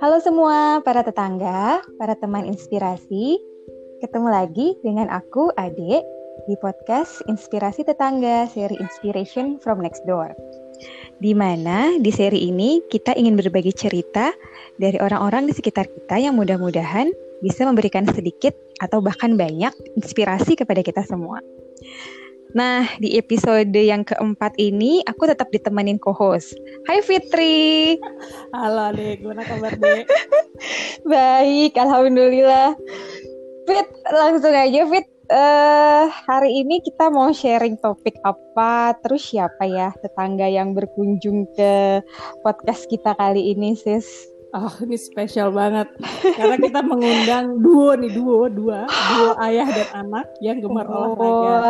Halo semua para tetangga, para teman inspirasi. Ketemu lagi dengan aku Ade di podcast Inspirasi Tetangga seri Inspiration from Next Door. Di mana di seri ini kita ingin berbagi cerita dari orang-orang di sekitar kita yang mudah-mudahan bisa memberikan sedikit atau bahkan banyak inspirasi kepada kita semua. Nah, di episode yang keempat ini aku tetap ditemenin co-host. Hai Fitri. Halo Dek, gimana kabar Dek? Baik, Alhamdulillah. Fit, langsung aja Fit. Uh, hari ini kita mau sharing topik apa? Terus siapa ya tetangga yang berkunjung ke podcast kita kali ini, sis? Oh, ini spesial banget. Karena kita mengundang duo nih, duo, dua, duo ayah dan anak yang gemar oh. olahraga.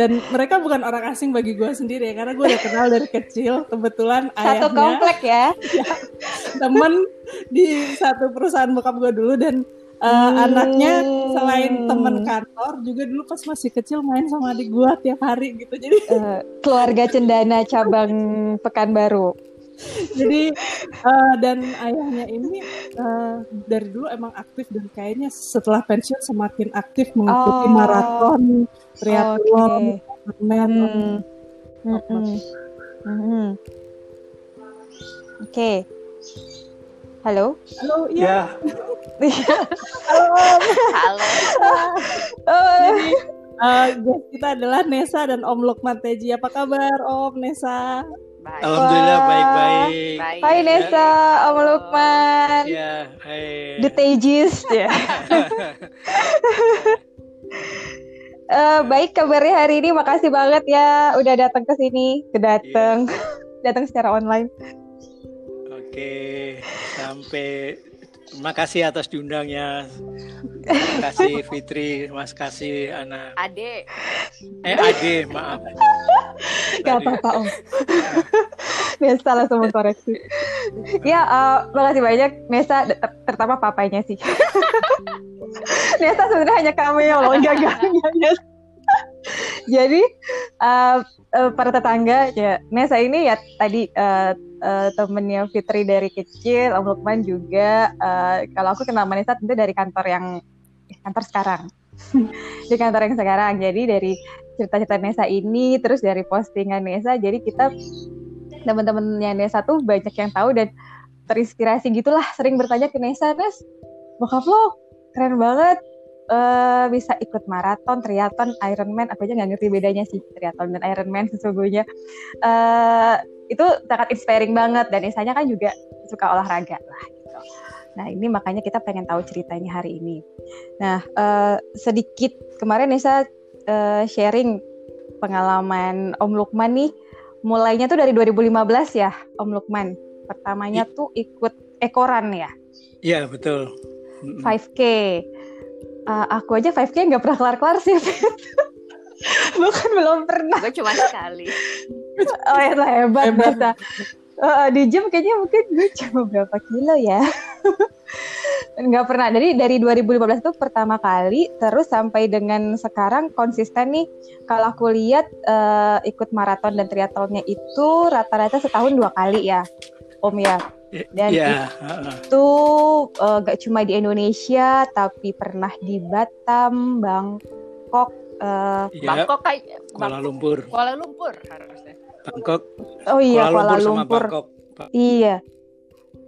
Dan mereka bukan orang asing bagi gue sendiri ya, karena gue udah kenal dari kecil. Kebetulan ayahnya. Satu komplek ya. ya temen di satu perusahaan bokap gue dulu dan uh, hmm. anaknya selain temen kantor juga dulu pas masih kecil main sama adik gue tiap hari gitu. Jadi uh, keluarga cendana cabang Pekanbaru. Jadi uh, dan ayahnya ini uh, dari dulu emang aktif dan kayaknya setelah pensiun semakin aktif mengikuti oh. maraton triathlon okay. men hmm. hmm. hmm. hmm. oke okay. halo halo iya yeah. halo halo jadi uh, guest kita adalah Nesa dan Om Lukman Teji apa kabar Om Nesa Baik. Alhamdulillah baik-baik. Hai Nesa, ya. Om Lukman. Ya, hai. The Tejis ya. uh, baik kabarnya hari ini. Makasih banget ya udah datang ke sini. Kedateng. Yeah. datang secara online. Oke, sampai Terima kasih atas diundangnya. Terima kasih Fitri, Mas kasih anak. Ade. Eh Ade, maaf. Gak apa-apa Om. Nesa langsung mengkoreksi. Ya, uh, makasih banyak Nesa, ter terutama papanya sih. Nesa sebenarnya hanya kami yang loh, enggak enggak. Jadi uh, uh, para tetangga ya Nesa ini ya tadi uh, uh, temennya Fitri dari kecil, Om Lukman juga. Uh, kalau aku kenal Nesa tentu dari kantor yang kantor sekarang. di kantor yang sekarang. Jadi dari cerita-cerita Nesa ini, terus dari postingan Nesa, jadi kita teman-temannya Nesa tuh banyak yang tahu dan terinspirasi gitulah. Sering bertanya ke Nesa, Nes, bokap lo keren banget. Uh, bisa ikut maraton, triathlon, Ironman, aku aja nggak ngerti bedanya sih triathlon dan Ironman sesungguhnya. Uh, itu sangat inspiring banget dan Nesanya kan juga suka olahraga lah gitu. Nah ini makanya kita pengen tahu ceritanya hari ini. Nah uh, sedikit kemarin Nesa uh, sharing pengalaman Om Lukman nih, mulainya tuh dari 2015 ya Om Lukman. Pertamanya I tuh ikut ekoran ya. Iya betul. 5K. Uh, aku aja 5K nggak pernah kelar-kelar sih. Bukan belum pernah. Gue cuma sekali oh ya hebat, hebat. bisa uh, di jam kayaknya mungkin gue cuma berapa kilo ya nggak pernah dari dari 2015 itu pertama kali terus sampai dengan sekarang konsisten nih kalau aku lihat uh, ikut maraton dan triathlonnya itu rata-rata setahun dua kali ya om ya dan yeah. itu uh, gak cuma di Indonesia tapi pernah di Batam Bangkok uh, yeah. Bangkok kayak Kuala Lumpur Kuala Lumpur harusnya Bangkok. Oh iya Kuala, Lumpur. Lumpur. Bangkok. Iya.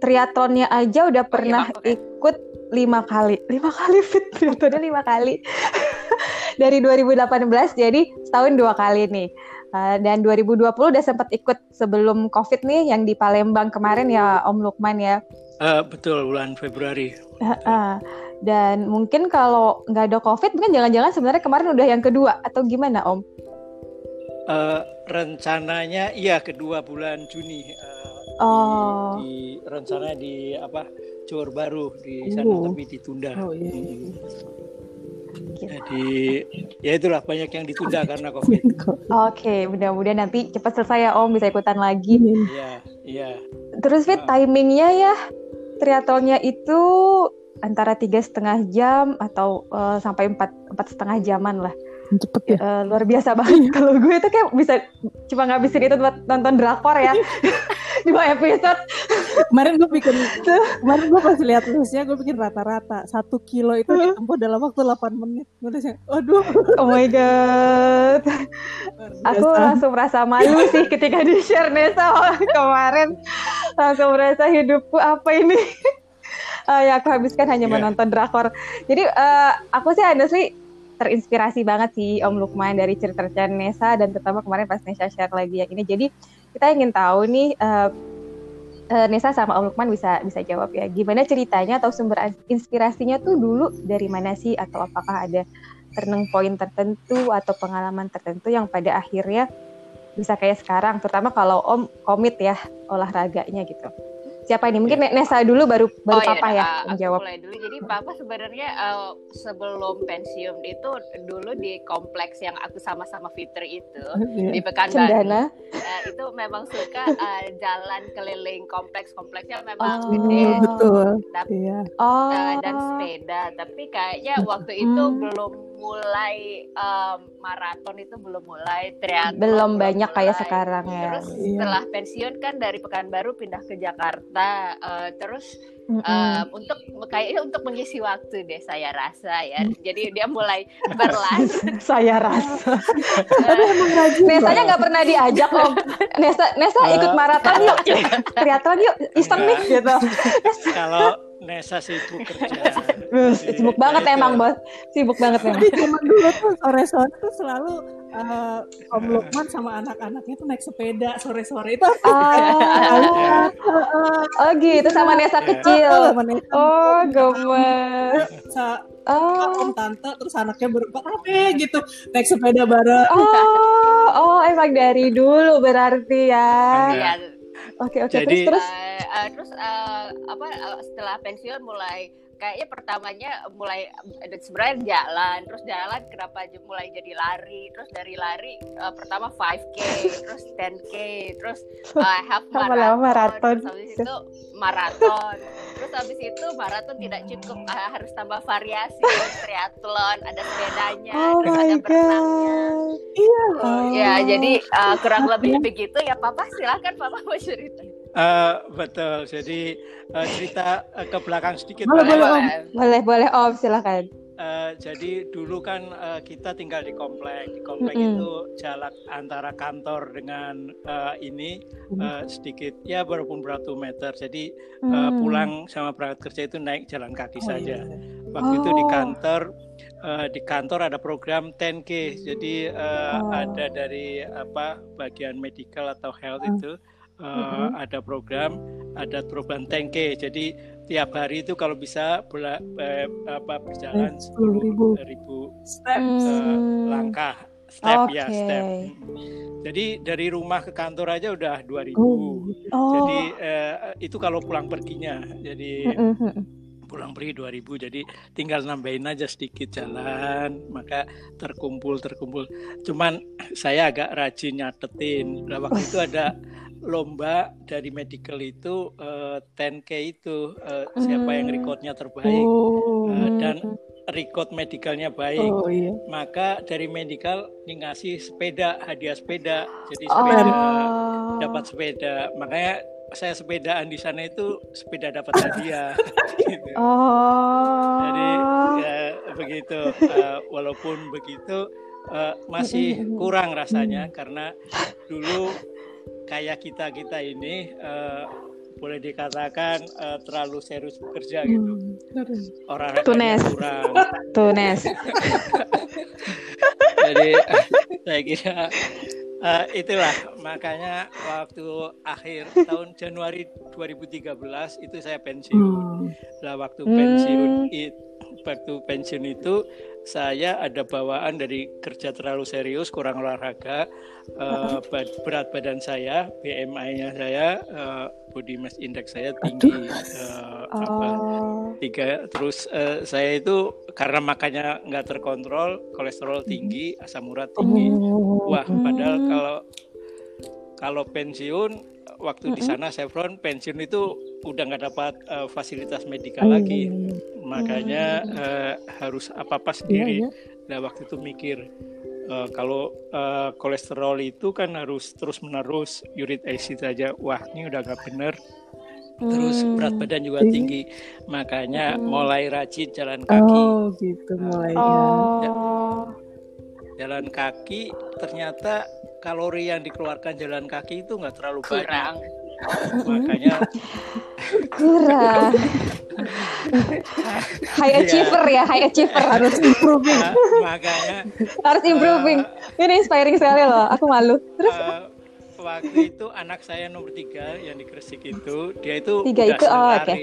Triathlonnya aja udah pernah oh, iya, ikut lima kali. Lima kali fit triathlonnya lima kali. Dari 2018 jadi setahun dua kali nih. Uh, dan 2020 udah sempat ikut sebelum COVID nih yang di Palembang kemarin ya Om Lukman ya. Uh, betul bulan Februari. Uh, uh. Dan mungkin kalau nggak ada COVID mungkin jangan-jangan sebenarnya kemarin udah yang kedua atau gimana Om? Uh, rencananya iya kedua bulan Juni. Uh, oh. Di, di rencana di apa Johor Baru di sana uh. tapi ditunda. Oh, iya. Hmm. Jadi ya itulah banyak yang ditunda karena COVID. Oke, okay, mudah-mudahan nanti cepat selesai ya Om bisa ikutan lagi. Iya, iya. Terus Fit uh. timingnya ya triathlonnya itu antara tiga setengah jam atau uh, sampai empat empat setengah jaman lah cepet ya? Uh, luar biasa banget. Kalau gue itu kayak bisa cuma ngabisin itu buat nonton drakor ya. Dua episode. Kemarin gue bikin kemarin gue pas lihat terusnya gue bikin rata-rata. Satu kilo itu ditempuh dalam waktu 8 menit. Gue udah aduh. Oh my god. Aku langsung merasa malu sih ketika di share Nesa kemarin. Langsung merasa hidupku apa ini? Uh, yang aku habiskan hanya yeah. menonton drakor. Jadi uh, aku sih sih terinspirasi banget sih Om Lukman dari cerita-cerita Nesa dan terutama kemarin pas Nesa share lagi yang ini. Jadi kita ingin tahu nih uh, uh, Nesa sama Om Lukman bisa bisa jawab ya. Gimana ceritanya atau sumber inspirasinya tuh dulu dari mana sih atau apakah ada turning point tertentu atau pengalaman tertentu yang pada akhirnya bisa kayak sekarang terutama kalau Om komit ya olahraganya gitu. Siapa ini? Mungkin. Nesa dulu baru baru oh, Papa ya, ya menjawab. Mulai dulu. Jadi Papa sebenarnya uh, sebelum pensiun itu dulu di kompleks yang aku sama-sama Fitri itu yeah. di Pekanbaru. Uh, itu memang suka uh, jalan keliling kompleks kompleksnya memang oh, gede. Betul. Tapi, yeah. oh. uh, dan sepeda. Tapi kayaknya waktu itu hmm. belum mulai um, maraton itu belum mulai triathlon belum banyak mulai. kayak sekarang ya terus iya. setelah pensiun kan dari Pekanbaru pindah ke Jakarta uh, terus mm -hmm. um, untuk kayaknya untuk mengisi waktu deh saya rasa ya. Jadi dia mulai berlari saya rasa. Tapi emang rajin Nesanya nggak pernah diajak loh. Nesa Nesa ikut maraton yuk. Triathlon yuk iseng nih. Gitu. kalau Nesa sibuk kerja. sibuk banget emang bos, sibuk banget memang. Zaman dulu tuh sore-sore tuh selalu uh, Om Lukman sama anak-anaknya tuh naik sepeda sore-sore itu. Ah, oh gitu sama Nesa kecil. Oh gemes. Oh. Om tante terus anaknya berempat apa gitu naik sepeda bareng. Oh, oh emang dari dulu berarti ya. Iya. Oke oke terus terus. Uh, uh, terus uh, apa uh, setelah pensiun mulai kayaknya pertamanya mulai sebenarnya jalan terus jalan kenapa mulai jadi lari terus dari lari uh, pertama 5k terus 10k terus uh, half marathon, marathon. terus habis itu maraton terus habis itu maraton tidak cukup uh, harus tambah variasi triathlon ada sepedanya oh terus ada berenangnya. Iya. Oh, ya jadi uh, kurang lebih begitu ya papa silahkan papa mau cerita Uh, betul. Jadi uh, cerita uh, ke belakang sedikit. Boleh, boleh, Om. Boleh, boleh, Om. Silakan. Uh, jadi dulu kan uh, kita tinggal di komplek. Di komplek mm -hmm. itu jarak antara kantor dengan uh, ini uh, sedikit ya walaupun beratus meter. Jadi uh, mm. pulang sama berangkat kerja itu naik jalan kaki oh, saja. Iya. Waktu oh. itu di oh. kantor uh, di kantor ada program 10K. Jadi uh, oh. ada dari apa bagian medical atau health mm. itu uh, mm-hmm. ada program ada program tangke. Jadi tiap hari itu kalau bisa bola, eh, apa berjalan sepuluh ribu, ribu step. Uh, langkah step okay. ya step. Jadi dari rumah ke kantor aja udah dua ribu. Oh. jadi uh, itu kalau pulang perginya. Jadi mm-hmm pulang pergi 2000 jadi tinggal nambahin aja sedikit jalan maka terkumpul terkumpul. Cuman saya agak rajin nyatetin. Nah, waktu itu ada lomba dari medical itu uh, eh, 10k itu uh, siapa yang recordnya terbaik oh. uh, dan record medicalnya baik oh, iya. maka dari medical ngasih sepeda hadiah sepeda jadi sepeda oh. dapat sepeda makanya saya sepedaan di sana itu sepeda dapat hadiah gitu. oh. jadi ya begitu uh, walaupun begitu uh, masih kurang rasanya karena dulu kayak kita kita ini uh, boleh dikatakan uh, terlalu serius bekerja gitu. Hmm. Orang Tunes. kurang. Tunes. Jadi saya kira uh, itulah makanya waktu akhir tahun Januari 2013 itu saya pensiun. Hmm. Lah waktu pensiun hmm. itu waktu pensiun itu saya ada bawaan dari kerja terlalu serius, kurang olahraga, uh, berat badan saya, BMI-nya saya, uh, body mass index saya tinggi, uh, oh. apa, tiga. Terus uh, saya itu karena makanya nggak terkontrol, kolesterol tinggi, asam urat tinggi. Oh. Wah, padahal kalau kalau pensiun waktu di sana Chevron pensiun itu udah nggak dapat uh, fasilitas medikal lagi. makanya uh, harus apa apa sendiri. yeah, yeah. nah waktu itu mikir uh, kalau uh, kolesterol itu kan harus terus menerus uric acid saja wah ini udah gak bener. Terus hmm. berat badan juga tinggi. Makanya hmm. mulai rajin jalan kaki. Oh gitu mulai oh. Jalan kaki ternyata kalori yang dikeluarkan jalan kaki itu nggak terlalu Kurang. banyak makanya kurang. High achiever ya high achiever. Harus improving. Nah, makanya harus improving. uh, ini inspiring sekali loh aku malu. Terus? uh, waktu itu anak saya nomor tiga yang di Gresik itu dia itu tiga udah itu oh, oke okay.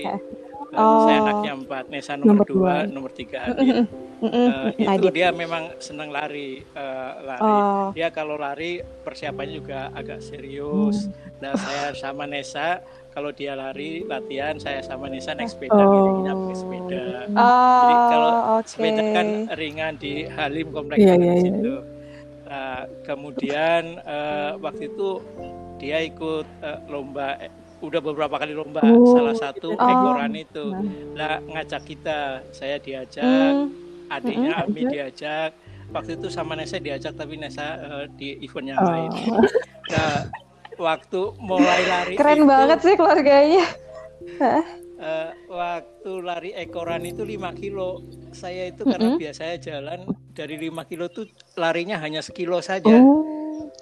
Oh. saya anaknya empat Nesa nomor, nomor dua, dua nomor tiga Adil uh, itu dia memang senang lari uh, lari oh. dia kalau lari persiapannya juga agak serius mm. dan saya sama Nesa kalau dia lari latihan saya sama Nisa naik sepeda oh. giringnya pakai sepeda oh, jadi kalau okay. sepeda kan ringan di Halim kompleks yeah, yeah, situ yeah. Nah, kemudian uh, waktu itu dia ikut uh, lomba udah beberapa kali lomba oh. salah satu oh. ekoran itu nah ngajak kita saya diajak hmm. adiknya Ami diajak waktu itu sama Nesa diajak tapi Nesa uh, di event yang oh. lain nah waktu mulai lari keren itu, banget sih keluarganya uh, waktu lari ekoran itu 5 kilo saya itu karena mm -hmm. biasanya jalan dari 5 kilo tuh larinya hanya sekilo saja oh.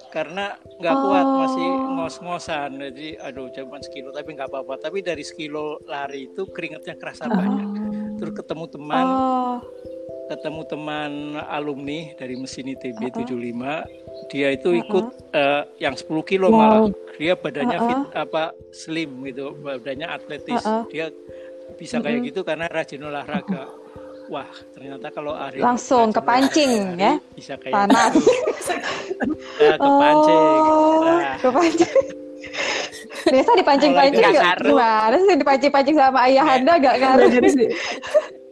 Karena nggak oh. kuat masih ngos-ngosan jadi aduh cuma sekilo tapi nggak apa-apa tapi dari sekilo lari itu keringatnya kerasa oh. banyak terus ketemu teman oh ketemu teman alumni dari mesin ITB uh -uh. 75 dia itu ikut uh yang 10 kilo wow. malah dia badannya uh -uh. fit apa slim gitu badannya atletis uh -uh. dia bisa uh -uh. kayak gitu karena rajin olahraga wah ternyata kalau Ari langsung kepancing pancing, ya? bisa kayak panas. Gitu. Eh, kepancing. Oh, nah. kepancing. Biasa dipancing-pancing nggak gimana sih dipancing-pancing sama ayah anda? Nggak ngaruh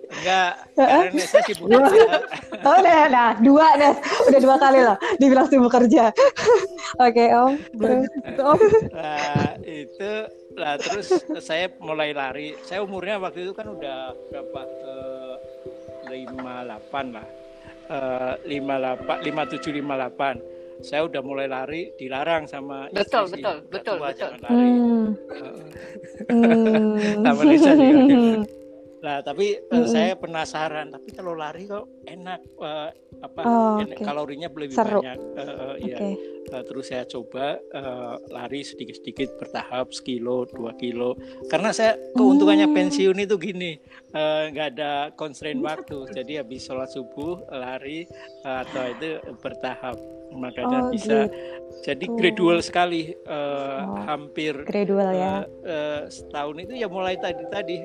Enggak, karena saya sibuk kerja. Oh, nah, nah, dua, nah. Udah dua kali loh, dibilang sibuk kerja. Oke, Om. Om. Nah, itu, lah terus saya mulai lari. Saya umurnya waktu itu kan udah berapa? Eh, 58 lah. Uh, 58 5758. Saya udah mulai lari dilarang sama Betul, istri, betul, betul, tua, betul. Jangan lari. Hmm. Uh, sama Lisa. Nah, tapi mm -hmm. saya penasaran, tapi kalau lari kok enak uh, apa oh, okay. kalorinya lebih Seru. banyak. Eh, iya. Uh, uh, okay. ya. Uh, terus saya coba uh, lari sedikit-sedikit bertahap, sekilo, dua kilo. Karena saya keuntungannya hmm. pensiun itu gini, nggak uh, ada constraint waktu. Jadi habis sholat subuh lari uh, atau itu bertahap makanya oh, bisa gitu. jadi gradual sekali uh, oh, hampir gradual ya uh, setahun itu ya mulai tadi tadi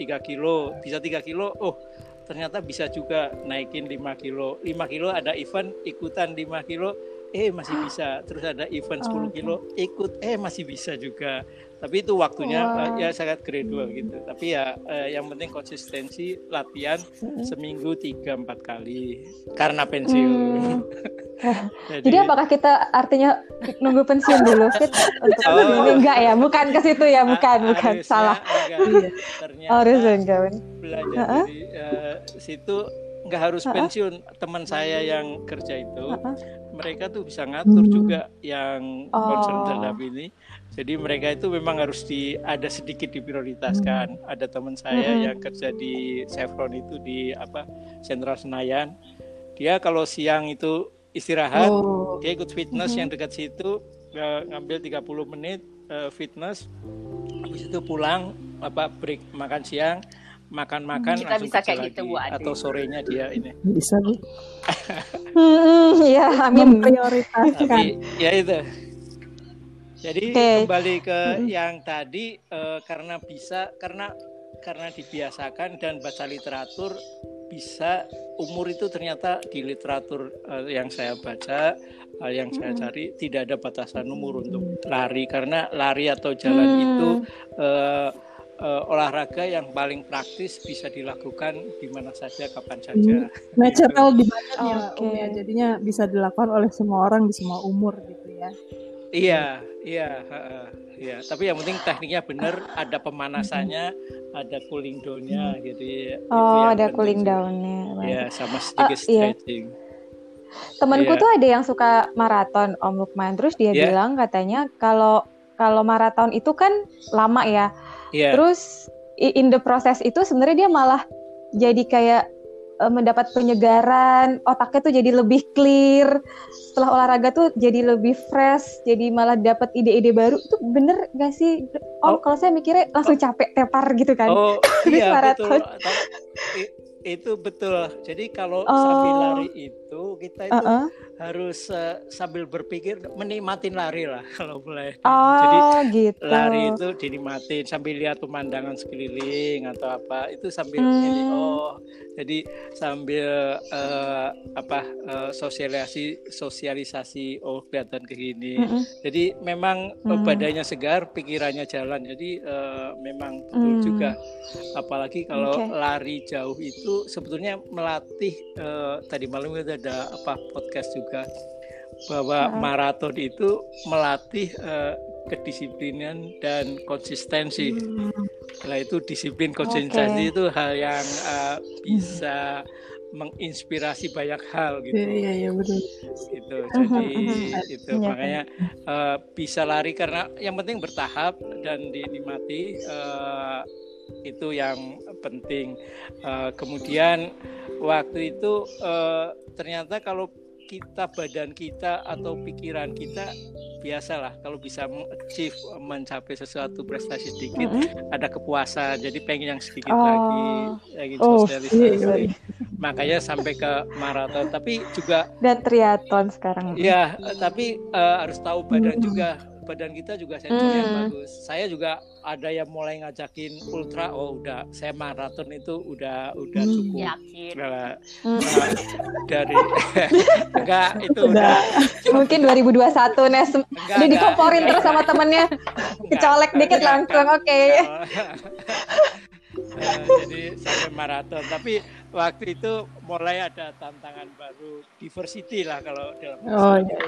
tiga uh, kilo bisa tiga kilo oh ternyata bisa juga naikin 5 kilo 5 kilo ada event ikutan 5 kilo eh masih bisa. Terus ada event 10 oh, kilo ikut. Eh masih bisa juga. Tapi itu waktunya wow. uh, ya sangat gradual gitu. Tapi ya uh, yang penting konsistensi latihan hmm. seminggu tiga empat kali. Karena pensiun. Hmm. jadi, jadi apakah kita artinya nunggu pensiun dulu? Fit untuk oh, ini enggak ya? Bukan ke situ ya bukan bukan. salah. enggak. ternyata harus enggak. belajar uh -huh. di uh, situ nggak harus uh -huh. pensiun. Teman saya yang kerja itu uh -huh. Mereka tuh bisa ngatur hmm. juga yang oh. concern terhadap ini jadi mereka itu memang harus di ada sedikit diprioritaskan. Ada teman saya hmm. yang kerja di Chevron itu di apa Sentral Senayan. Dia kalau siang itu istirahat, oh. dia ikut fitness hmm. yang dekat situ uh, ngambil 30 menit uh, fitness. Habis itu pulang apa break makan siang, makan-makan kita bisa kayak gitu Bu atau sorenya dia ini. Bisa Bu. Iya, amin. Prioritaskan. ya itu. Jadi okay. kembali ke yang tadi uh, karena bisa karena karena dibiasakan dan baca literatur bisa umur itu ternyata di literatur uh, yang saya baca uh, yang saya cari tidak ada batasan umur untuk lari. Karena lari atau jalan hmm. itu uh, uh, olahraga yang paling praktis bisa dilakukan di mana saja kapan saja. Natural di badannya, oh, okay. ya. Jadinya bisa dilakukan oleh semua orang di semua umur gitu ya. Iya, iya, iya. Tapi yang penting tekniknya benar, ada pemanasannya, ada cooling downnya hmm. jadi oh ada cooling downnya ya sama sedikit uh, stretching iya. temanku yeah. tuh ada yang suka maraton Om Lukman terus dia yeah. bilang katanya kalau kalau maraton itu kan lama ya yeah. terus in the process itu sebenarnya dia malah jadi kayak uh, mendapat penyegaran, otaknya tuh jadi lebih clear. Setelah olahraga tuh jadi lebih fresh, jadi malah dapat ide-ide baru. Itu bener gak sih? Om, oh, kalau saya mikirnya langsung capek tepar gitu kan. Oh, iya betul. Itu betul. Jadi kalau oh. sambil lari itu kita itu uh -uh. harus uh, sambil berpikir menikmatin lari lah kalau boleh. Oh, Jadi gitu. lari itu dinikmatin sambil lihat pemandangan sekeliling atau apa itu sambil hmm. ini oh jadi sambil uh, apa uh, sosialisasi sosialisasi oh kelihatan ke gini. -hmm. Jadi memang mm. badannya segar, pikirannya jalan. Jadi uh, memang betul mm. juga. Apalagi kalau okay. lari jauh itu sebetulnya melatih uh, tadi malam itu ada apa podcast juga bahwa maraton itu melatih uh, kedisiplinan dan konsistensi. Hmm. Nah itu disiplin konsistensi okay. itu hal yang uh, bisa menginspirasi banyak hal gitu. Iya iya ya, betul. Gitu. Jadi itu ya, makanya uh, bisa lari karena yang penting bertahap dan dinikmati uh, itu yang penting. Uh, kemudian waktu itu uh, ternyata kalau kita badan kita atau pikiran kita biasalah kalau bisa achieve mencapai sesuatu prestasi sedikit mm -hmm. ada kepuasan jadi pengen yang sedikit oh. lagi lagi oh, sosialisasi makanya sampai ke maraton tapi juga dan triathlon sekarang ya tapi uh, harus tahu badan mm -hmm. juga badan kita juga sensor hmm. yang bagus. Saya juga ada yang mulai ngajakin ultra, oh udah saya maraton itu udah udah hmm. cukup. Yakin. Nah, hmm. nah, dari enggak itu udah. Mungkin 2021 Nes enggak, udah dikomporin terus sama temennya. Kecolek dikit langsung oke. Okay. Uh, jadi sampai maraton tapi waktu itu mulai ada tantangan baru diversity lah kalau dalam oh, iya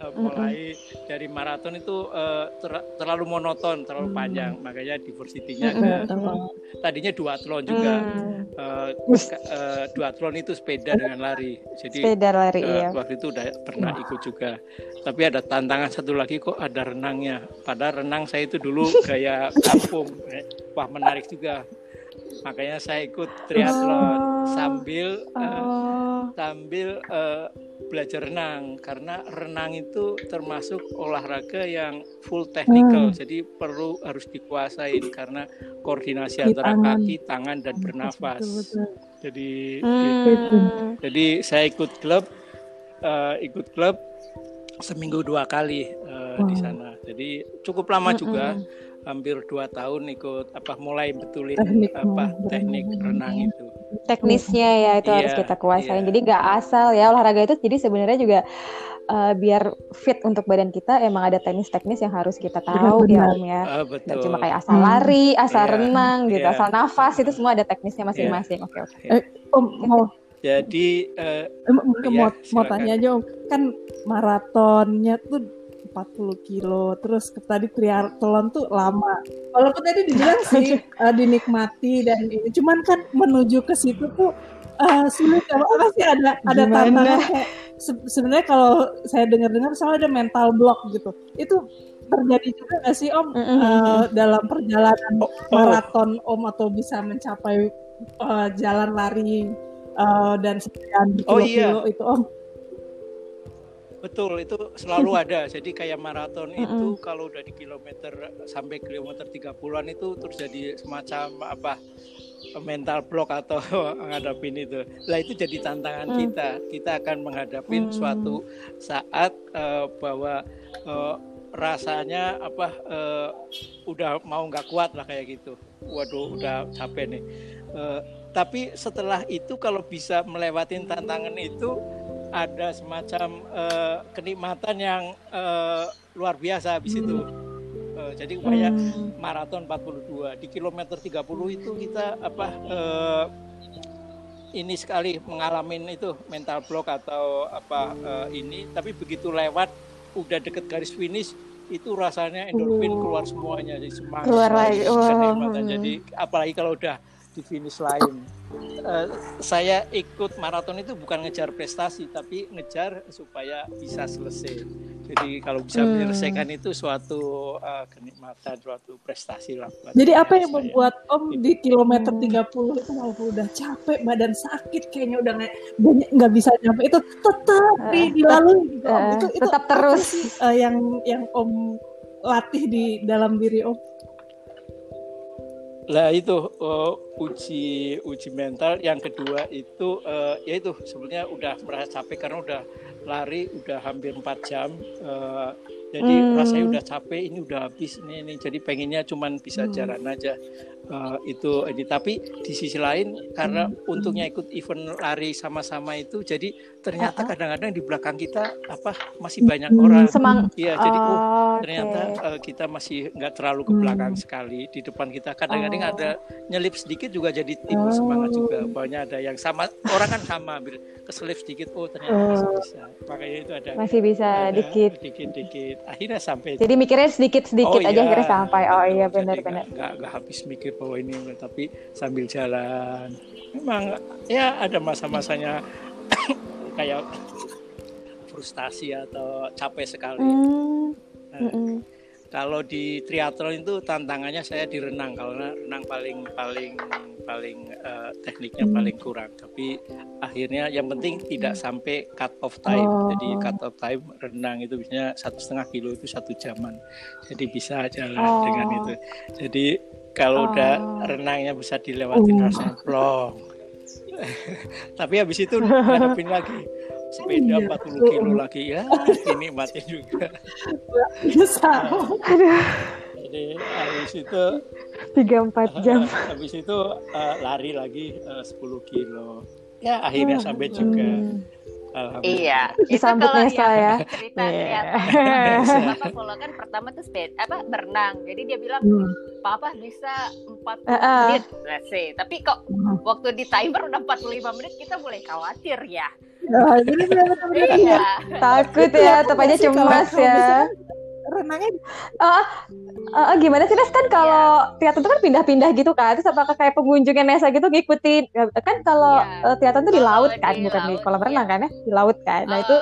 uh, mulai mm-hmm. dari maraton itu uh, ter terlalu monoton, terlalu panjang, makanya diversity-nya mm-hmm. tadinya duathlon juga. Mm. Uh, uh, duathlon itu sepeda dengan lari. Jadi sepeda lari, uh, iya. waktu itu udah pernah ikut juga. Tapi ada tantangan satu lagi kok ada renangnya. Padahal renang saya itu dulu gaya kampung. Wah, menarik juga makanya saya ikut triathlon oh. sambil uh, sambil uh, belajar renang karena renang itu termasuk olahraga yang full technical hmm. jadi perlu harus dikuasain karena koordinasi Di antara tangan. kaki, tangan dan bernafas. Betul, betul. Jadi hmm. gitu. jadi saya ikut klub uh, ikut klub seminggu dua kali uh, wow. di sana. Jadi cukup lama hmm. juga hampir dua tahun ikut apa mulai betulin teknik, apa teknik renang itu. Teknisnya ya itu yeah, harus kita kuasain. yeah. jadi nggak asal ya olahraga itu jadi sebenarnya juga uh, biar fit untuk badan kita emang ada teknis-teknis yang harus kita tahu ya om ya uh, betul. cuma kayak asal lari asal yeah. renang gitu yeah. asal nafas itu semua ada teknisnya masing-masing. Oke oke. Eh, om mau jadi uh, ya, mau, mau tanya aja om. Kan maratonnya tuh 40 kilo. Terus tadi triathlon tuh lama. Walaupun tadi dibilang sih uh, dinikmati dan ini. Cuman kan menuju ke situ tuh uh, sulit. Kalau apa sih ada ada tantangan kayak se sebenarnya kalau saya dengar-dengar soalnya ada mental block gitu. Itu terjadi juga nggak sih om? Mm -hmm. uh, dalam perjalanan oh, oh. maraton om atau bisa mencapai uh, jalan lari uh, dan sekian kilo-kilo oh, iya. itu om Betul, itu selalu ada. Jadi kayak maraton itu kalau udah di kilometer sampai kilometer 30-an itu terjadi semacam apa mental block atau ngadapin itu. Lah itu jadi tantangan mm. kita. Kita akan menghadapin mm. suatu saat uh, bahwa uh, rasanya apa uh, udah mau nggak kuat lah kayak gitu. Waduh, udah capek nih. Uh, tapi setelah itu kalau bisa melewatin tantangan itu ada semacam uh, kenikmatan yang uh, luar biasa habis itu. Uh, jadi upaya hmm. maraton 42 di kilometer 30 itu kita apa uh, ini sekali mengalami itu mental block atau apa uh, ini. Tapi begitu lewat udah deket garis finish itu rasanya endorfin keluar semuanya. Jadi semangat keluar lagi. oh. jadi apalagi kalau udah di finish lain uh, saya ikut maraton itu bukan ngejar prestasi tapi ngejar supaya bisa selesai jadi kalau bisa hmm. menyelesaikan itu suatu uh, kenikmatan suatu prestasi lah jadi apa yang saya. membuat om di kilometer 30 itu walaupun udah capek badan sakit kayaknya udah nggak bisa nyampe itu tetap uh, dilalui gitu, uh, itu, itu tetap terus uh, yang yang om latih di dalam diri om lah itu uh, uji uji mental yang kedua itu uh, ya itu sebenarnya udah merasa capek karena udah lari udah hampir empat jam uh, jadi hmm. rasanya udah capek ini udah habis ini ini jadi pengennya cuman bisa hmm. jalan aja uh, itu ini tapi di sisi lain karena hmm. untungnya ikut event lari sama-sama itu jadi ternyata kadang-kadang di belakang kita apa masih banyak hmm. orang semang iya jadi oh, oh ternyata okay. uh, kita masih nggak terlalu ke belakang hmm. sekali di depan kita kadang-kadang oh. ada nyelip sedikit juga jadi timbul oh. semangat juga banyak ada yang sama orang kan sama keselip sedikit oh ternyata oh. masih bisa makanya itu ada masih bisa ada, dikit dikit dikit akhirnya sampai jadi mikirnya sedikit sedikit oh, aja iya. akhirnya sampai oh iya benar-benar nggak nggak habis mikir bahwa ini tapi sambil jalan. Memang ya ada masa-masanya kayak frustasi atau capek sekali. Mm. Nah, mm -mm kalau di triathlon itu tantangannya saya di renang karena renang paling paling paling uh, tekniknya paling kurang. Tapi akhirnya yang penting tidak sampai cut off time. Oh. jadi cut off time renang itu biasanya satu setengah kilo itu satu jaman. Jadi bisa jalan oh. dengan itu. Jadi kalau oh. udah renangnya bisa dilewatin uh. rasanya plong tapi habis itu ngadepin lagi. Sepeda iya. 40 kilo lagi. Ya ini mati juga. Bisa. Jadi habis itu tiga empat jam. habis itu uh, lari lagi uh, 10 kilo. Ya akhirnya oh, sampai juga. hmm. Iya, itu kalau ya. Cerita yeah. Papa follow kan pertama tuh sepeda apa berenang. Jadi dia bilang hmm. Papa bisa 40 uh, uh. menit, let's say. Tapi kok hmm. waktu di timer udah 45 menit kita mulai khawatir ya. Nah, iya. Takut ya, tepatnya cemas ya renangnya uh, uh, gimana sih Nes kan kalau yeah. triathlon itu kan pindah-pindah gitu kan terus apakah kayak pengunjungnya Nesa gitu ngikutin kan kalau yeah. uh, triathlon itu di laut kan di bukan laut, di kolam renang yeah. kan ya di laut kan nah uh, itu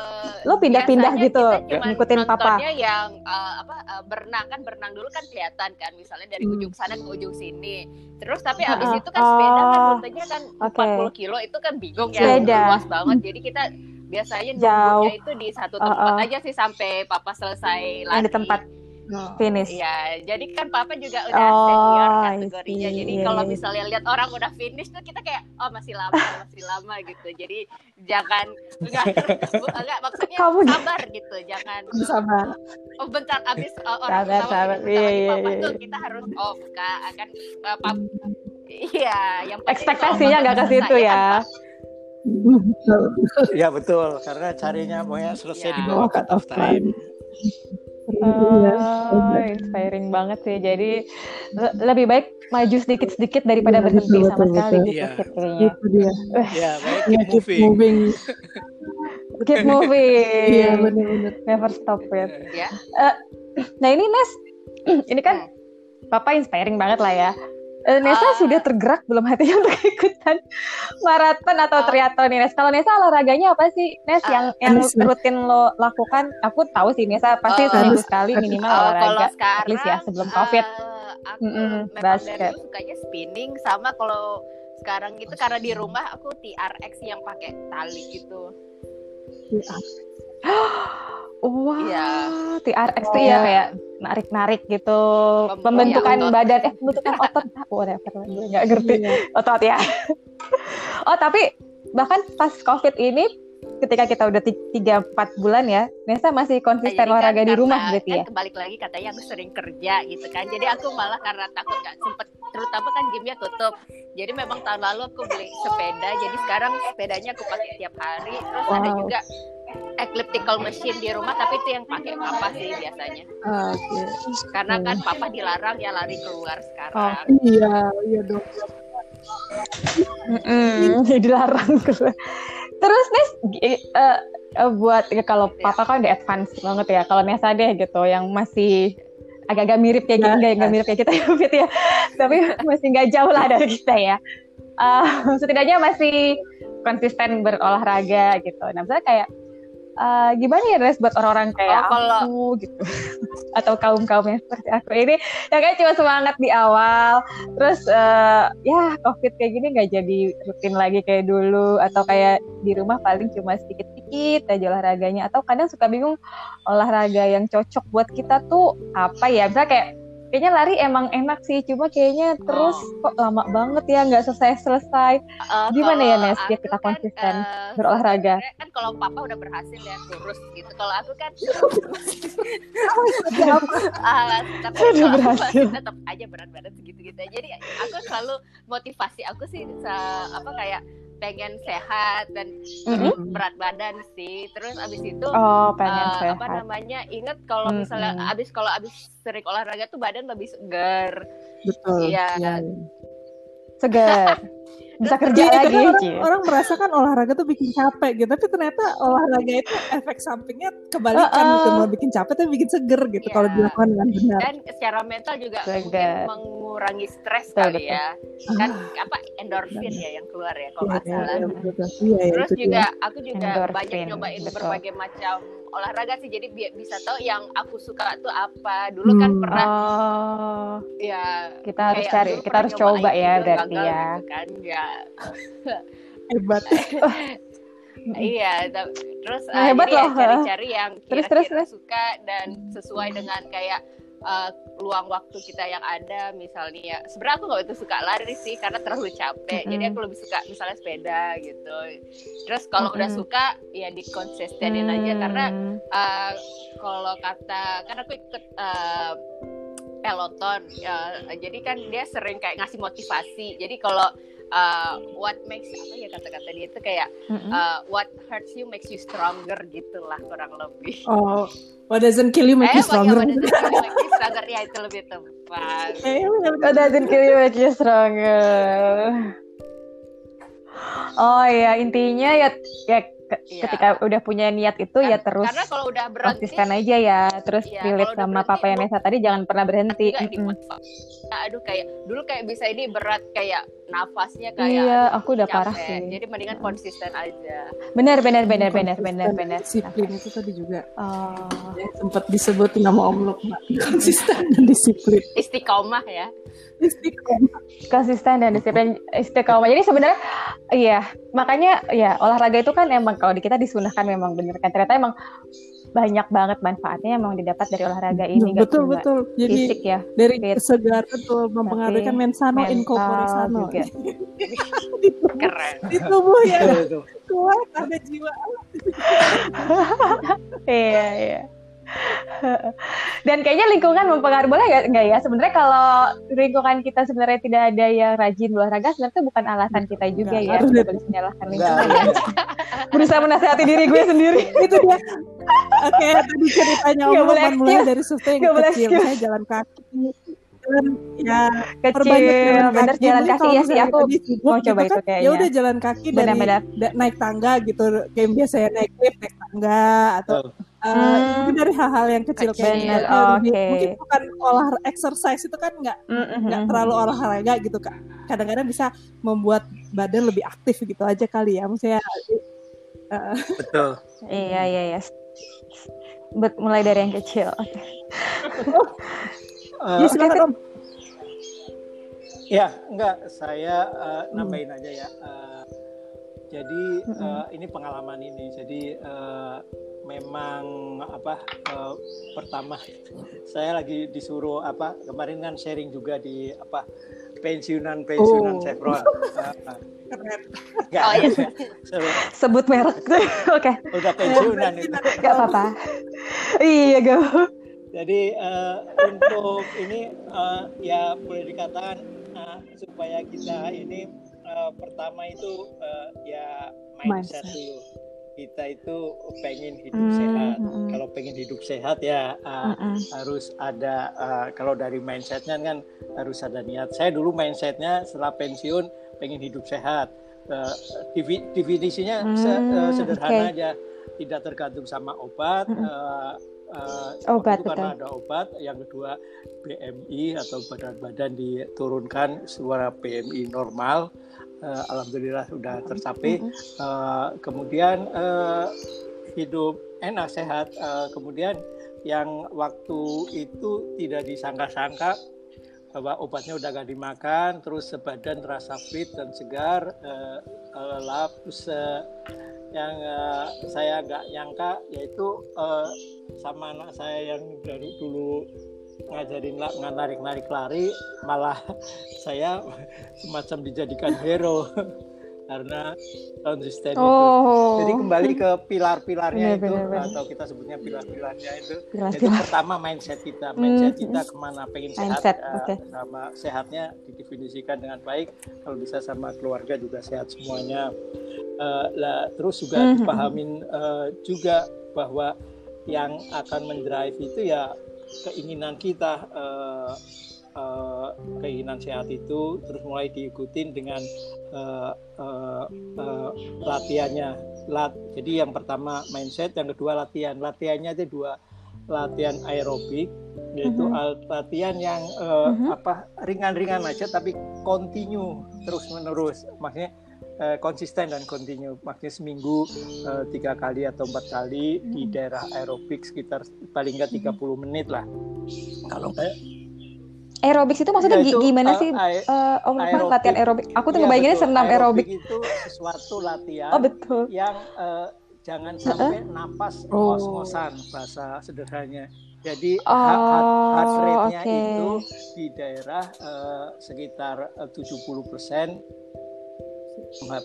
lo pindah-pindah gitu ngikutin papa yang uh, apa uh, berenang kan berenang dulu kan kelihatan kan misalnya dari hmm. ujung sana ke ujung sini terus tapi uh, abis itu kan sepeda kan oh, rutenya kan okay. 40 kilo itu kan bingung ya luas banget jadi kita biasanya jauh itu di satu tempat uh, uh. aja sih sampai papa selesai lari. di tempat oh. finish. Iya, jadi kan papa juga udah oh, senior kategorinya. Jadi yeah. kalau misalnya lihat orang udah finish tuh kita kayak oh masih lama, masih lama gitu. Jadi jangan enggak enggak maksudnya Kamu sabar gitu, jangan sabar. Oh bentar abis uh, orang sabar, sabar. Iya, iya, papa iya. tuh kita harus off kak akan uh, Iya, yang ekspektasinya nggak ke situ ya. Kan, ya betul karena carinya pokoknya selesai ya. di bawah cut off time. Oh, inspiring banget sih. Jadi lebih baik maju sedikit-sedikit daripada berhenti betul, sama betul, sekali betul. gitu ya. Itu dia. Ya, baik keep, keep moving. moving. keep moving. Iya, benar-benar. Never stop ya. Yeah. Uh, nah, ini Nes, ini kan. Papa inspiring banget lah ya. Uh, Nesa uh, sudah tergerak belum hatinya untuk ikutan maraton atau uh, triathlon Nes? Kalau Nesa olahraganya apa sih Nes uh, yang yang rutin lo lakukan? Aku tahu sih Nesa pasti uh, seminggu sekali minimal uh, olahraga. sekarang, at least ya sebelum COVID. Uh, aku mm -hmm, basket. sukanya spinning sama kalau sekarang gitu karena di rumah aku TRX yang pakai tali gitu. Wah, iya. TRX tuh ya kayak narik-narik gitu, pembentukan ya, badan, eh pembentukan otot, whatever, gue nggak ngerti. Iya. otot ya. oh tapi bahkan pas COVID ini, ketika kita udah tiga empat bulan ya, Nesa masih konsisten nah, olahraga kan, di rumah berarti kan ya? Kembali lagi katanya aku sering kerja gitu kan, jadi aku malah karena takut gak sempet, terutama kan gymnya tutup. Jadi memang tahun lalu aku beli sepeda, jadi sekarang sepedanya aku pakai tiap hari. Terus wow. ada juga elliptical machine di rumah tapi itu yang pakai papa sih biasanya. Oke. Okay. Karena kan papa dilarang ya lari keluar sekarang. Oh, iya, iya dong. Mm -mm, dilarang keluar. Terus Nes, uh, uh, buat ya, kalau ya. papa kan udah advance banget ya. Kalau Nesa deh gitu yang masih agak-agak mirip kayak gitu, nggak nggak mirip kayak kita ya, Fit ya. Tapi masih nggak jauh lah dari kita ya. Uh, setidaknya masih konsisten berolahraga gitu. Nah, misalnya kayak uh, gimana ya res buat orang-orang kayak oh, kalau... aku gitu. Atau kaum kaum yang seperti aku ini. Ya kayak cuma semangat di awal. Terus uh, ya covid kayak gini nggak jadi rutin lagi kayak dulu. Atau kayak di rumah paling cuma sedikit-sedikit aja olahraganya. Atau kadang suka bingung olahraga yang cocok buat kita tuh apa ya? Misalnya kayak kayaknya lari emang enak sih cuma kayaknya terus oh. kok lama banget ya nggak selesai selesai uh, gimana ya Nes biar kita kan, konsisten uh, berolahraga? kan kalau papa udah berhasil ya kurus gitu. Kalau aku kan tapi udah berhasil. tetap aja berat berat segitu gitu jadi aku selalu motivasi aku sih apa kayak pengen sehat dan mm-hmm. berat badan sih terus abis itu oh, pengen uh, sehat. apa namanya inget kalau mm-hmm. misalnya abis kalau abis sering olahraga tuh badan lebih segar betul iya ya. segar bisa kerja ya, lagi orang, orang merasakan olahraga tuh bikin capek gitu tapi ternyata olahraga itu efek sampingnya kebalikan uh, uh. gitu mau bikin capek tapi bikin seger gitu yeah. kalau dilakukan dengan benar dan secara mental juga mungkin mengurangi stres kali ya kan uh. apa endorfin ya yang keluar ya kalau nggak yeah, salah yeah, yeah, yeah, terus juga dia. aku juga endorphin, banyak nyobain betul. berbagai macam olahraga sih. Jadi bi bisa tahu yang aku suka tuh apa. Dulu kan hmm. pernah oh. ya kita harus cari kita harus coba ya berarti ya. gitu kan ya. Hebat. Iya terus nah, uh, hebat loh. cari-cari yang kira-kira terus, terus. suka dan sesuai dengan kayak uh, luang waktu kita yang ada misalnya ya sebenarnya aku nggak itu suka lari sih karena terlalu capek mm-hmm. jadi aku lebih suka misalnya sepeda gitu terus kalau mm-hmm. udah suka ya dikonsistenin mm-hmm. aja karena uh, kalau kata kan aku ikut uh, peloton uh, jadi kan dia sering kayak ngasih motivasi jadi kalau uh, what makes apa ya kata-kata dia itu kayak uh, what hurts you makes you stronger gitulah kurang lebih. Oh, what doesn't kill you make eh, you stronger. What doesn't kill you make you stronger ya itu lebih tepat. Eh, what doesn't kill you make you stronger. Oh ya intinya ya ya ya. ketika udah punya niat itu ya kan, ya terus karena kalau udah berhenti konsisten aja ya terus ya, relate sama papa yang Nesa tadi jangan pernah berhenti. mm -hmm. aduh kayak dulu kayak bisa ini berat kayak nafasnya kayak iya aku udah capek. parah sih. Jadi mendingan konsisten aja. Benar benar benar benar benar benar. disiplin itu tadi juga. Oh. ya, sempat disebut nama Om Lukman. Konsisten dan disiplin. Istiqomah ya konsisten. Dan disiplin istiqomah. Jadi sebenarnya iya makanya ya olahraga itu kan emang kalau di kita disunahkan memang bener kan? Ternyata emang banyak banget manfaatnya emang didapat dari olahraga ini betul betul. Jadi fisik ya. dari kesegaran tuh mempengaruhi kan mensano incorpore sano keren. Di tubuh ya. Kuat ada jiwa. Iya iya dan kayaknya lingkungan mempengaruhi boleh nggak ya? Sebenarnya kalau lingkungan kita sebenarnya tidak ada yang rajin olahraga sebenarnya bukan alasan kita juga ya harus menyalahkan lingkungan. Ya. berusaha menasihati diri gue sendiri. Itu dia. Oke tadi ceritanya Om mulai dari sesuatu yang kecil. saya jalan kaki ya kecil jalan bener kaki. jalan kaki ya sih aku mau coba itu, kan, kayaknya. ya udah jalan kaki dari naik tangga gitu kayak biasa ya naik lift naik tangga atau Uh, hmm. dari hal-hal yang kecil kayak gitu. Oh, okay. mungkin bukan olah exercise itu kan nggak nggak mm -hmm. terlalu olahraga gitu kak kadang-kadang bisa membuat badan lebih aktif gitu aja kali ya maksudnya uh, betul iya iya iya Bet, mulai dari yang kecil okay. uh, ya, ya enggak saya uh, nambahin hmm. aja ya uh, jadi uh, ini pengalaman ini jadi uh, memang apa uh, pertama saya lagi disuruh apa kemarin kan sharing juga di apa pensiunan pensiunan oh. Chevron. Uh, Gak, oh, iya. Sebut merek. Oke. okay. Udah pensiunan itu. Gak apa-apa. iya, go. Jadi uh, untuk ini uh, ya boleh dikatakan uh, supaya kita ini uh, pertama itu uh, ya mindset, mindset dulu kita itu pengen hidup mm, sehat. Mm, kalau pengen hidup sehat ya uh, mm, harus ada uh, kalau dari mindsetnya kan harus ada niat. Saya dulu mindsetnya setelah pensiun pengen hidup sehat. Uh, definisinya mm, se uh, sederhana okay. aja. tidak tergantung sama obat. Mm -hmm. uh, uh, obat itu karena ada obat. Yang kedua BMI atau badan badan diturunkan suara BMI normal. Uh, Alhamdulillah sudah tercapai. Uh, kemudian uh, hidup enak sehat. Uh, kemudian yang waktu itu tidak disangka-sangka bahwa obatnya udah gak dimakan, terus sebadan terasa fit dan segar, uh, uh, lap, terus uh, yang uh, saya nggak nyangka yaitu uh, sama anak saya yang dari dulu ngajarin narik-narik lari, malah saya semacam dijadikan hero. karena konsisten oh. itu. Jadi kembali ke pilar-pilarnya itu bener, atau kita sebutnya pilar-pilarnya itu. Pilar -pilar. Jadi pertama mindset kita, mindset hmm. kita ke mana pengen mindset, sehat, uh, okay. sama sehatnya didefinisikan dengan baik. Kalau bisa sama keluarga juga sehat semuanya. Uh, lah terus juga hmm. dipahamin uh, juga bahwa yang akan mendrive itu ya keinginan kita. Uh, uh, keinginan sehat itu terus mulai diikutin dengan uh, uh, uh, latihannya lat jadi yang pertama mindset yang kedua latihan latihannya itu dua latihan aerobik yaitu mm -hmm. latihan yang uh, mm -hmm. apa ringan-ringan aja tapi continue terus menerus maksudnya uh, konsisten dan continue maksudnya seminggu uh, tiga kali atau empat kali di daerah aerobik sekitar paling nggak 30 menit lah kalau Aerobics itu maksudnya ya, itu, gimana uh, sih uh, Om aerobik. latihan aerobik? Aku tuh ya, ngebayanginnya senam aerobik. itu sesuatu latihan oh, betul. yang uh, jangan sampai uh -uh. napas oh. ngos-ngosan bahasa sederhananya. Jadi oh, heart, heart rate-nya okay. itu di daerah uh, sekitar uh, 70 persen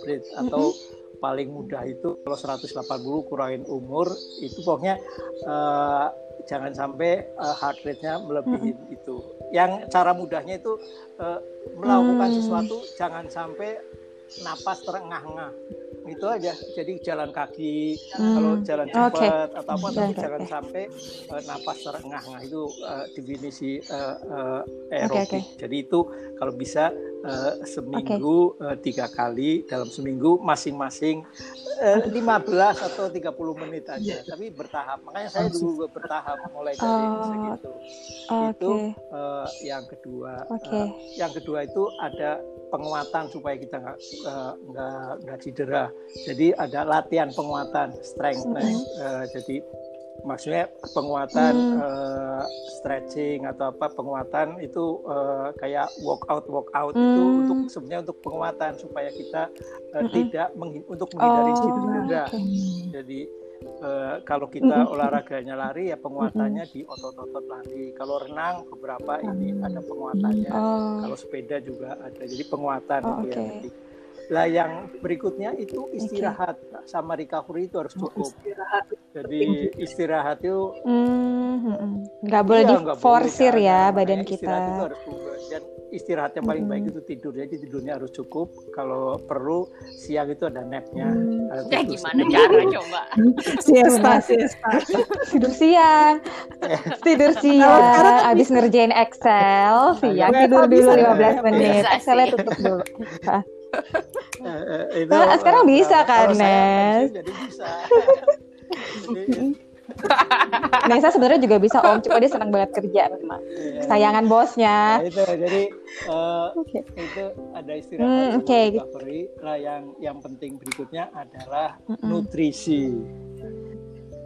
rate atau mm -hmm. paling mudah itu kalau 180 kurangin umur itu pokoknya uh, jangan sampai uh, heart rate-nya melebihi hmm. itu. Yang cara mudahnya itu uh, melakukan hmm. sesuatu jangan sampai napas terengah-engah. Itu aja. Jadi jalan kaki, hmm. kalau jalan cepat okay. atau apa tapi jangan sampai uh, napas terengah-engah itu uh, definisi uh, uh, aerobik. Okay, okay. Jadi itu kalau bisa uh, seminggu okay. uh, tiga kali dalam seminggu masing-masing uh, 15 atau 30 menit aja yeah. tapi bertahap makanya saya dulu bertahap mulai dari oh. segitu okay. itu uh, yang kedua okay. uh, yang kedua itu ada penguatan supaya kita nggak nggak uh, nggak cedera jadi ada latihan penguatan strength mm -hmm. uh, jadi maksudnya penguatan hmm. uh, stretching atau apa penguatan itu uh, kayak workout workout hmm. itu untuk sebenarnya untuk penguatan supaya kita uh, hmm. tidak untuk menghindari oh, cedera. Okay. Jadi uh, kalau kita hmm. olahraganya lari ya penguatannya hmm. di otot-otot lari. Kalau renang beberapa ini ada penguatannya. Oh. Kalau sepeda juga ada. Jadi penguatan oh, itu okay. ya. Lah yang berikutnya itu istirahat okay. sama recovery itu harus cukup. Istirahat. Jadi istirahat itu mm-hmm. nggak boleh iya, diforsir ya badan kita. Istirahat itu harus dan istirahat yang paling baik itu tidur. Jadi tidurnya harus cukup. Kalau perlu siang itu ada napnya. Mm. Ya gimana cara coba? siesta, siesta. tidur siang. tidur siang. Abis ngerjain Excel, siang tidur dulu 15 menit. Excelnya tutup dulu. Eh, itu, nah, sekarang bisa kan, Nes? Jadi bisa. Nesa sebenarnya juga bisa Om, cuma dia senang banget kerja memang. Yeah. Sayangan bosnya. Nah, itu jadi uh, eh, okay. itu ada istirahat hmm, okay. recovery. Lah yang yang penting berikutnya adalah mm -mm. nutrisi.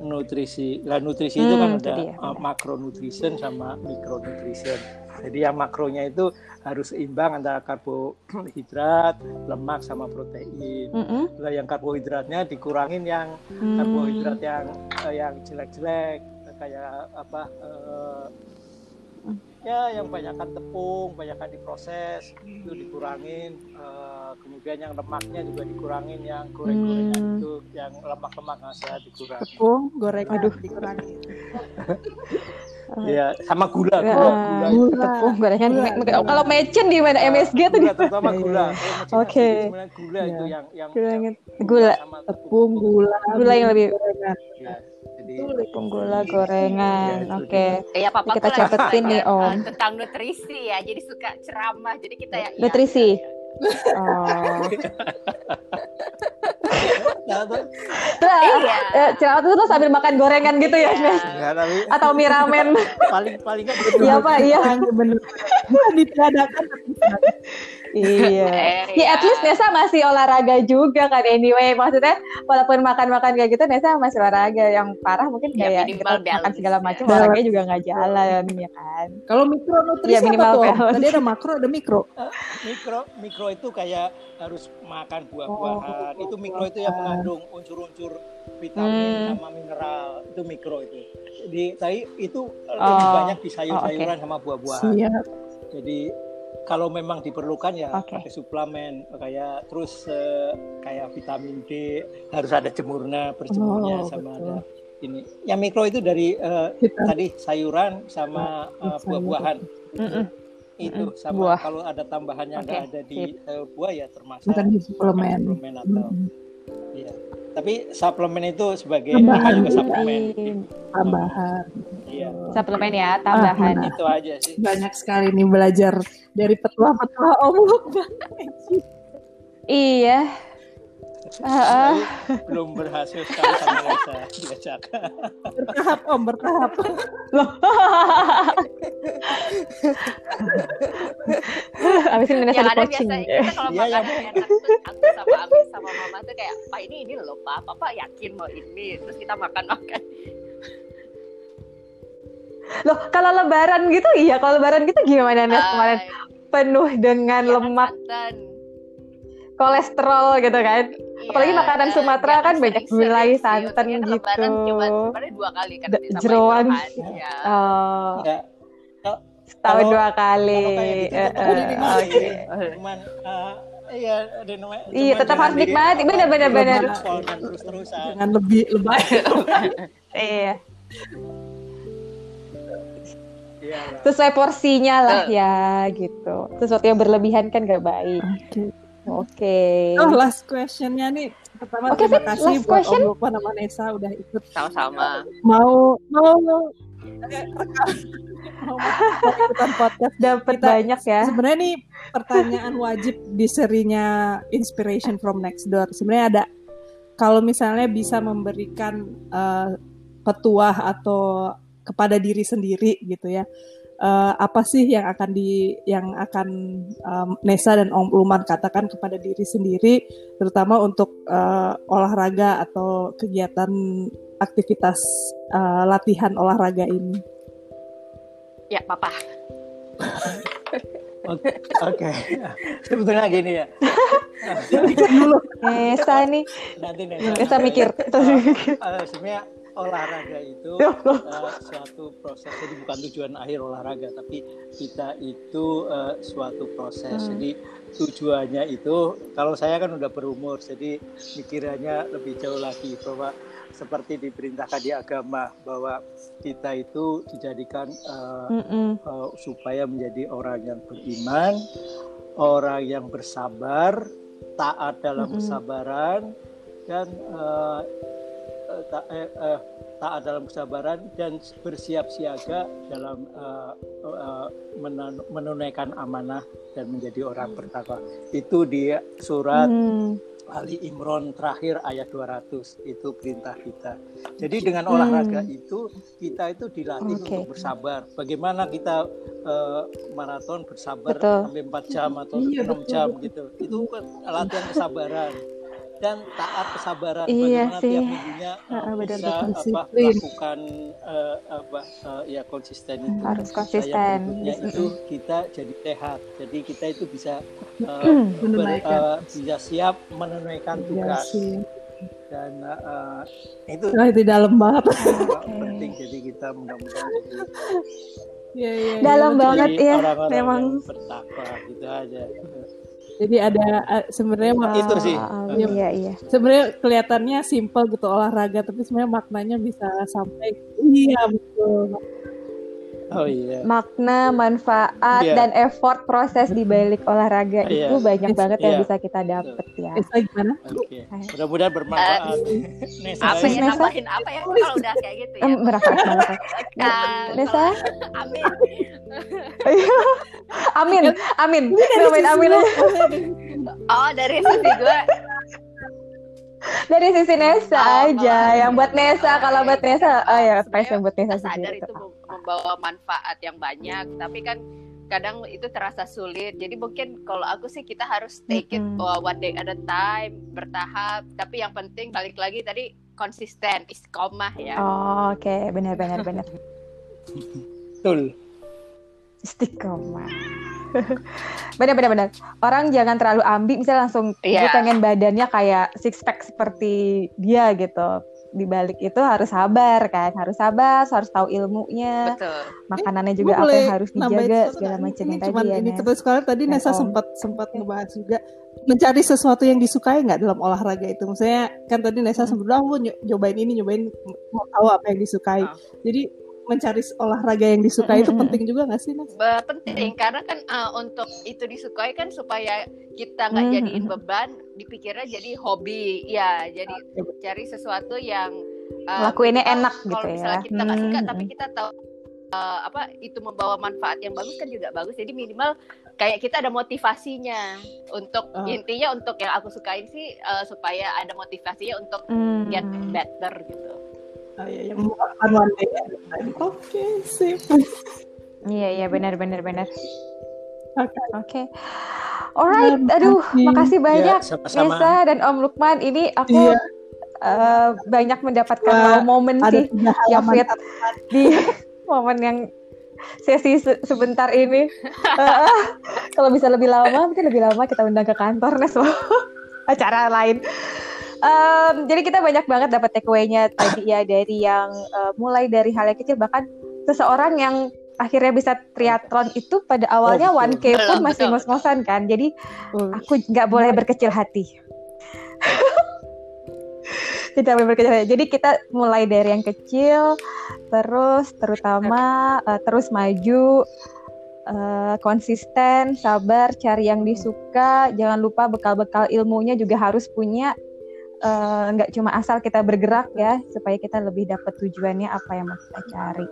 Nutrisi. Lah nutrisi hmm, itu kan ada dia, uh, macronutrition sama micronutrition. Jadi yang makronya itu harus seimbang antara karbohidrat, lemak sama protein. Mm -hmm. Nah, yang karbohidratnya dikurangin yang mm. karbohidrat yang uh, yang jelek-jelek kayak apa uh, ya yang banyakkan tepung, banyakkan diproses itu dikurangin. Uh, kemudian yang lemaknya juga dikurangin, yang goreng-gorengan hmm. itu, yang lemak-lemak nggak sehat dikurangin. Tepung, goreng, aduh dikurangin. Iya, sama gula, gula, gula. gula. Tepung gorengan. Gula. Kalau mecin di mana MSG tuh di terutama gula. Oke. Okay. Gula itu iya. yang yang, yang gula, tepung, gula, gula yang lebih jadi tepung gula gorengan. Ya, Oke. Okay. Ya, papa kita catetin nih Om. Tentang nutrisi ya. Jadi suka ceramah. Jadi kita ya Nutrisi. Oh. Iya. Eh, itu tuh sambil makan gorengan gitu ya, Nes? Enggak, tapi Atau mie ramen. paling paling kan Iya, Pak, iya. bener ditiadakan Iya. Ya at iya. least Nesa masih olahraga juga kan anyway. Maksudnya walaupun makan-makan kayak gitu Nesa masih olahraga. Yang parah mungkin Ya, kayak minimal kita makan balance, segala ya. macam olahraganya juga nggak jalan ya kan. kalau mikronutrisi Iya, apa minimal tuh Om? balance. tadi ada makro ada mikro mikro mikro itu kayak harus makan buah-buahan Oh, itu mikro itu yang mengandung unsur-unsur vitamin Hmm. sama mineral itu mikro itu jadi saya itu lebih Oh. banyak di sayur-sayuran sama buah-buahan jadi kalau memang diperlukan ya Oke. pakai suplemen kayak terus eh, kayak vitamin D harus ada jemurnya berjemurnya Oh, sama betul. ada ini yang mikro itu dari Vitamin. tadi sayuran sama Sayur. buah-buahan itu Mm-mm. sama Buah. kalau ada tambahan yang Oke, ada di sayur buah ya termasuk Bukan di suplemen. suplemen atau Mm-mm. iya tapi suplemen itu sebagai Tambahan. juga suplemen tambahan Suplemen ya, tambahan. Ah, itu aja sih. Banyak sekali nih belajar dari petua-petua Om. Iya. Ah, ah. Tapi belum berhasil sekali sama Reza diajak bertahap Om bertahap. Abis ini Nesa yang di ada coaching. biasanya kita kalau Iya, makan enak tuh aku sama Abi sama Mama tuh kayak pak ini ini loh pak. Papa yakin mau ini. Terus kita makan makan Loh, kalau lebaran gitu iya, kalau lebaran gitu gimana Nes kemarin? Penuh dengan lemak, kolesterol gitu kan. Apalagi Iya, makanan Sumatera kan banyak gulai, santan gitu. cuma sebenarnya dua kali kan jeroan. ya. Oh, Enggak. setahun Kalau- dua kali. gitu Eh, eh, dinikmati. oke. cuman eh, iya Iya, tetap harus nikmati. bener. dijadwalkan terus-terusan dengan lebih lebay Iya. Iya lah. Sesuai porsinya lah ya gitu. Sesuatu yang berlebihan kan gak baik. Oke. oh last questionnya nih pertama Oke, terima kasih last buat question. Om Lukman sama Nesa udah ikut sama-sama mau mau mau ikutan podcast Dapat banyak ya. sebenarnya nih pertanyaan wajib di serinya Inspiration from Next Door. Sebenarnya ada kalau misalnya bisa memberikan eh, petuah atau kepada diri sendiri gitu ya. eh, apa sih yang akan di yang akan em, Nesa dan Om Luman katakan kepada diri sendiri terutama untuk eh, olahraga atau kegiatan aktivitas eh, latihan olahraga ini. ya papa Oke, oke. Sebetulnya gini ya. Nesa nih, Nanti nih. Nesa mikir. Eh, sebenarnya olahraga itu eh, suatu proses. Jadi bukan tujuan akhir olahraga, tapi kita itu eh, suatu proses. Hmm. Jadi tujuannya itu, kalau saya kan udah berumur, jadi pikirannya lebih jauh lagi bahwa seperti diperintahkan di agama bahwa kita itu dijadikan Mm-mm. uh, supaya menjadi orang yang beriman, orang yang bersabar, taat dalam Mm-mm. kesabaran dan uh, uh, ta- eh, eh, taat dalam kesabaran dan bersiap siaga dalam uh, uh, menan- menunaikan amanah dan menjadi orang bertakwa. Itu di surat Hmm. Ali Imron terakhir ayat 200 itu perintah kita. Jadi dengan Hmm. olahraga itu kita itu dilatih Oke. untuk bersabar. Bagaimana kita eh, maraton bersabar Betul. sampai 4 jam atau Iya, 6 betul, jam gitu. Itu kan latihan kesabaran dan taat kesabaran. Iya Bagaimana sih. tiap minggunya Heeh, benar, bisa betul. apa melakukan eh, apa eh, ya konsisten itu. Harus Saya konsisten. berikutnya itu kita jadi sehat. Jadi kita itu bisa eh, ber- Menunaikan. eh, bisa siap menunaikan Ya tugas sih. dan eh, itu Wah, itu dalam banget. Oke. penting. Jadi kita mudah-mudahan Iya, iya, iya, Dalam betul. banget ya, memang. yang bertakwa gitu aja. Jadi ada eh, sebenarnya mak- Itu sih. Ah, Iya, iya. sebenarnya kelihatannya simpel gitu olahraga, tapi sebenarnya maknanya bisa sampai iya betul. Oh iya. Makna, manfaat, Iya. dan effort proses di balik olahraga Iya. itu banyak banget yang Iya. bisa kita dapet ya. Nesa gimana? Oke. Mudah-mudahan bermanfaat. Apa saya ya Nesa? nambahin apa ya kalau udah kayak gitu ya Bermanfaat banget. Nesa? amin Amin, amin. Amin dari- Oh dari sisi gue dari sisi Nesa oh, aja oh, yang buat Nesa kalau buat Nesa oh ya yang buat Nesa sadar itu membawa manfaat yang banyak tapi kan kadang itu terasa sulit jadi mungkin kalau aku sih kita harus take it mm -hmm. one day at a time bertahap tapi yang penting balik lagi tadi konsisten istiqomah ya oh, oke okay. benar benar benar betul istiqomah benar-benar benar. Orang jangan terlalu ambil, misalnya langsung yeah. gue pengen badannya kayak six pack seperti dia gitu. Di balik itu harus sabar kan, harus sabar, harus tahu ilmunya, Betul. makanannya juga apa yang harus dijaga segala macam tadi ya. Ini terus sekolah tadi ya, Nesa sempat sempat ngebahas juga mencari sesuatu yang disukai nggak dalam olahraga itu. Maksudnya kan tadi Nesa hmm. sempat bilang, aku nyobain ini, nyobain mau tahu apa yang disukai. Oh. Jadi mencari olahraga yang disukai itu penting juga nggak sih Nas? Penting karena kan uh, untuk itu disukai kan supaya kita nggak jadiin beban, dipikirnya jadi hobi, ya jadi cari sesuatu yang uh, lakuinnya enak gitu kalau ya. misalnya kita nggak suka tapi kita tahu uh, apa itu membawa manfaat yang bagus kan juga bagus. Jadi minimal kayak kita ada motivasinya untuk uh. intinya untuk yang aku sukain sih uh, supaya ada motivasinya untuk hmm. get better gitu. Oh, iya, yang akan one day Oke, okay, sip. Iya, iya benar benar benar. Oke. Okay. Oke. Okay. Alright, aduh, makasih banyak ya, Nesa dan Om Lukman. Ini aku yeah. uh, banyak mendapatkan Wah, momen sih, ya Fit, di momen yang sesi se sebentar ini. Uh, kalau bisa lebih lama, mungkin lebih lama kita undang ke kantor, Nes. acara lain. Um, jadi kita banyak banget dapat takeaway-nya tadi ya dari yang uh, mulai dari hal yang kecil. Bahkan seseorang yang akhirnya bisa triathlon itu pada awalnya oh, 1K pun masih ngos-ngosan kan. Jadi aku nggak boleh berkecil hati. tidak boleh berkecil hati. Jadi kita mulai dari yang kecil terus terutama uh, terus maju uh, konsisten, sabar, cari yang disuka, jangan lupa bekal-bekal ilmunya juga harus punya nggak uh, cuma asal kita bergerak ya supaya kita lebih dapat tujuannya apa yang mau kita cari.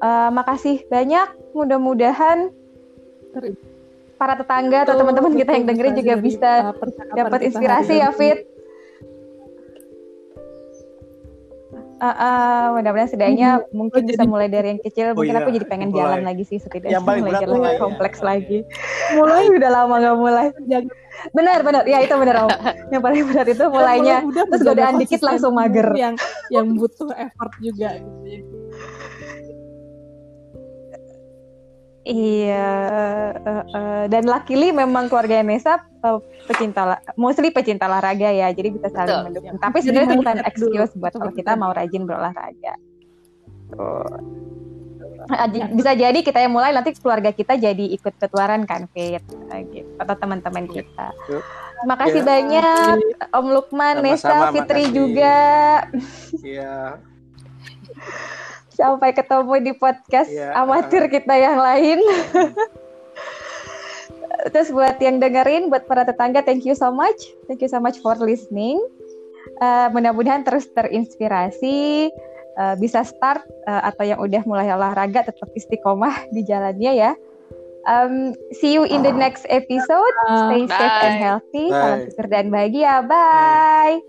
Uh, makasih banyak. Mudah-mudahan para tetangga atau teman-teman kita yang dengerin juga bisa uh, dapat inspirasi ya Fit. Uh, uh, mudah-mudahan setidaknya hmm. mungkin oh, bisa mulai dari yang kecil. Oh, mungkin iya. aku jadi pengen mulai. jalan lagi sih setidaknya mulai jalan mulai, kompleks ya. lagi. Mulai udah lama nggak mulai. Benar, benar. Ya itu benar Om. yang paling benar itu mulainya. Mulai terus godaan dikit langsung mager. Yang yang butuh effort juga gitu. Iya, uh, uh, dan luckily memang keluarga Nesa uh, pecinta, mostly pecinta olahraga ya, jadi bisa saling mendukung. Tapi sebenarnya itu bukan excuse buat kalau kita mau rajin berolahraga. Tuh. Ya. bisa jadi kita yang mulai nanti keluarga kita jadi ikut ketuaran kan Fit gitu atau teman-teman kita. Terima kasih ya. banyak Om Lukman, Nesa, Fitri makasih. juga. Iya. Sampai ketemu di podcast ya. amatir kita yang lain. Terus buat yang dengerin, buat para tetangga, thank you so much. Thank you so much for listening. Uh, mudah-mudahan terus terinspirasi uh, bisa start uh, atau yang udah mulai olahraga tetap istiqomah di jalannya ya. Um, see you in the next episode. Stay safe and healthy. Salam sejahtera dan bahagia. Bye.